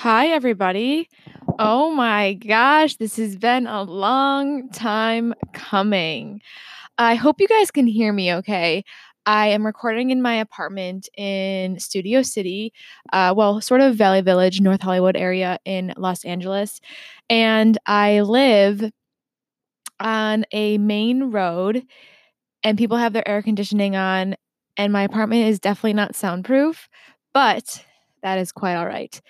Hi, everybody. Oh my gosh, this has been a long time coming. I hope you guys can hear me okay. I am recording in my apartment in Studio City, uh, well, sort of Valley Village, North Hollywood area in Los Angeles. And I live on a main road, and people have their air conditioning on, and my apartment is definitely not soundproof, but that is quite all right.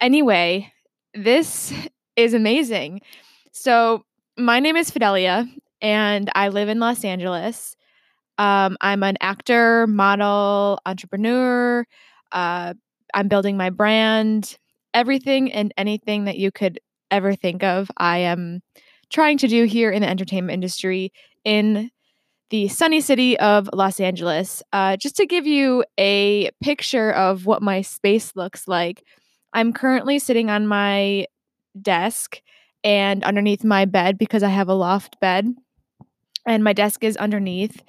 Anyway, this is amazing. So, my name is Fidelia, and I live in Los Angeles. Um, I'm an actor, model, entrepreneur. Uh, I'm building my brand, everything and anything that you could ever think of. I am trying to do here in the entertainment industry in the sunny city of Los Angeles. Uh, just to give you a picture of what my space looks like, I'm currently sitting on my desk and underneath my bed because I have a loft bed and my desk is underneath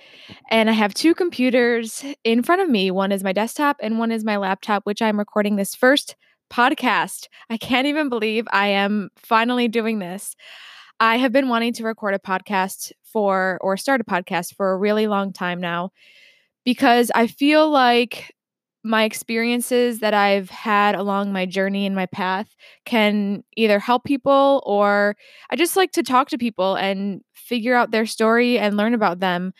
and i have two computers in front of me. One is my desktop and one is my laptop which i'm recording this first podcast. I can't even believe i am finally doing this. I have been wanting to record a podcast for or start a podcast for a really long time now because i feel like my experiences that I've had along my journey and my path can either help people or I just like to talk to people and figure out their story and learn about them.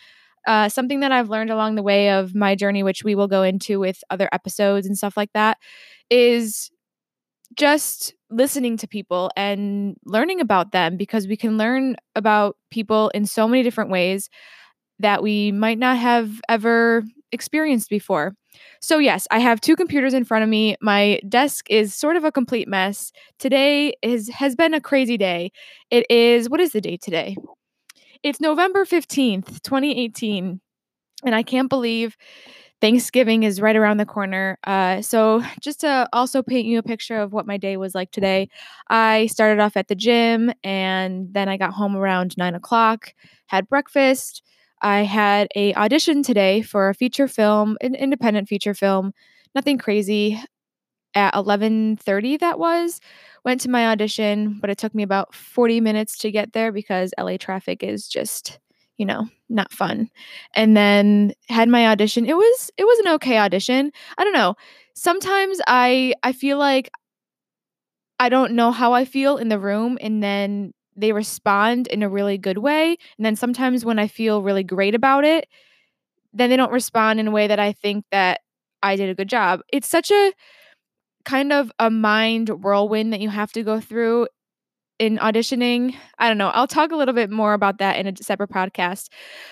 Uh, something that I've learned along the way of my journey, which we will go into with other episodes and stuff like that, is just listening to people and learning about them because we can learn about people in so many different ways that we might not have ever experienced before. So, yes, I have two computers in front of me. My desk is sort of a complete mess. Today is has been a crazy day. It is what is the date today? It's November 15th, 2018. And I can't believe Thanksgiving is right around the corner. Uh, so, just to also paint you a picture of what my day was like today, I started off at the gym and then I got home around nine o'clock, had breakfast, I had a audition today for a feature film, an independent feature film, nothing crazy. At 11:30 that was. Went to my audition, but it took me about 40 minutes to get there because LA traffic is just, you know, not fun. And then had my audition. It was it was an okay audition. I don't know. Sometimes I I feel like I don't know how I feel in the room and then they respond in a really good way. And then sometimes when I feel really great about it, then they don't respond in a way that I think that I did a good job. It's such a kind of a mind whirlwind that you have to go through in auditioning. I don't know. I'll talk a little bit more about that in a separate podcast.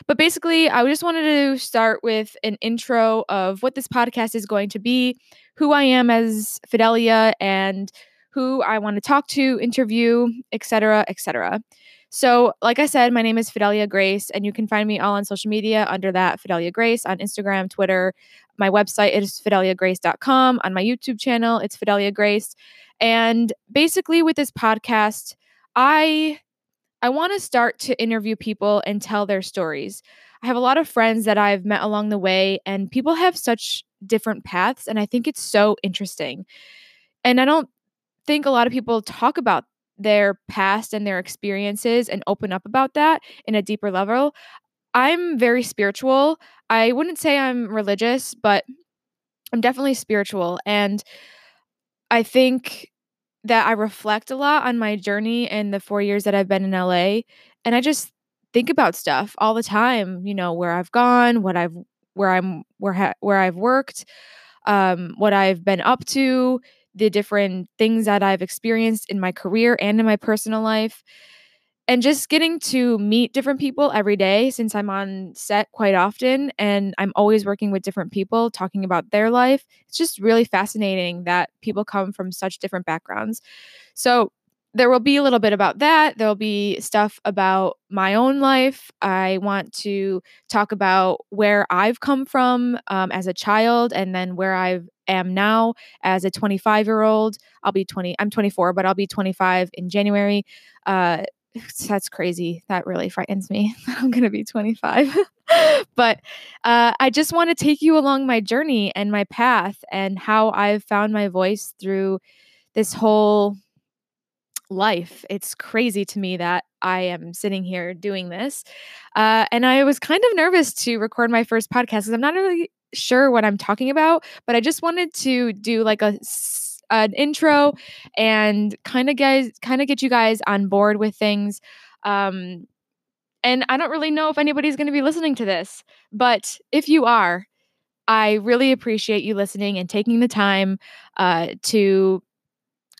But basically, I just wanted to start with an intro of what this podcast is going to be, who I am as Fidelia, and who I want to talk to, interview, etc., etc. So, like I said, my name is Fidelia Grace, and you can find me all on social media under that Fidelia Grace on Instagram, Twitter. My website is fideliagrace.com. On my YouTube channel, it's Fidelia Grace. And basically, with this podcast, I I want to start to interview people and tell their stories. I have a lot of friends that I've met along the way, and people have such different paths, and I think it's so interesting. And I don't think a lot of people talk about their past and their experiences and open up about that in a deeper level. I'm very spiritual. I wouldn't say I'm religious, but I'm definitely spiritual. And I think that I reflect a lot on my journey in the four years that I've been in LA. And I just think about stuff all the time, you know, where I've gone, what I've, where I'm, where, ha- where I've worked, um, what I've been up to, the different things that I've experienced in my career and in my personal life. And just getting to meet different people every day since I'm on set quite often and I'm always working with different people talking about their life. It's just really fascinating that people come from such different backgrounds. So, there will be a little bit about that. There'll be stuff about my own life. I want to talk about where I've come from um, as a child and then where I am now as a 25 year old. I'll be 20, I'm 24, but I'll be 25 in January. Uh, that's crazy. That really frightens me. I'm going to be 25. but uh, I just want to take you along my journey and my path and how I've found my voice through this whole life. It's crazy to me that I am sitting here doing this. Uh, and I was kind of nervous to record my first podcast because I'm not really sure what I'm talking about, but I just wanted to do like a an intro and kind of guys kind of get you guys on board with things. Um, and I don't really know if anybody's going to be listening to this, but if you are, I really appreciate you listening and taking the time uh, to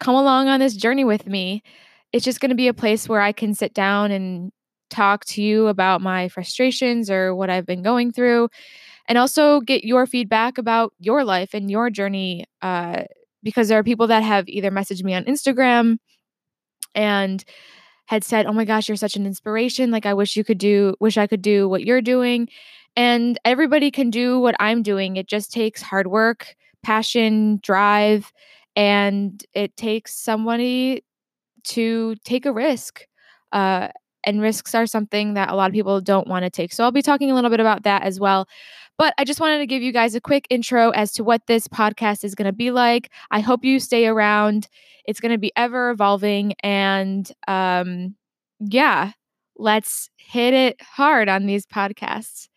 come along on this journey with me. It's just going to be a place where I can sit down and talk to you about my frustrations or what I've been going through, and also get your feedback about your life and your journey. Uh, because there are people that have either messaged me on Instagram and had said, "Oh my gosh, you're such an inspiration. Like I wish you could do wish I could do what you're doing." And everybody can do what I'm doing. It just takes hard work, passion, drive, and it takes somebody to take a risk. Uh, and risks are something that a lot of people don't want to take. So I'll be talking a little bit about that as well. But I just wanted to give you guys a quick intro as to what this podcast is going to be like. I hope you stay around. It's going to be ever evolving. And um, yeah, let's hit it hard on these podcasts.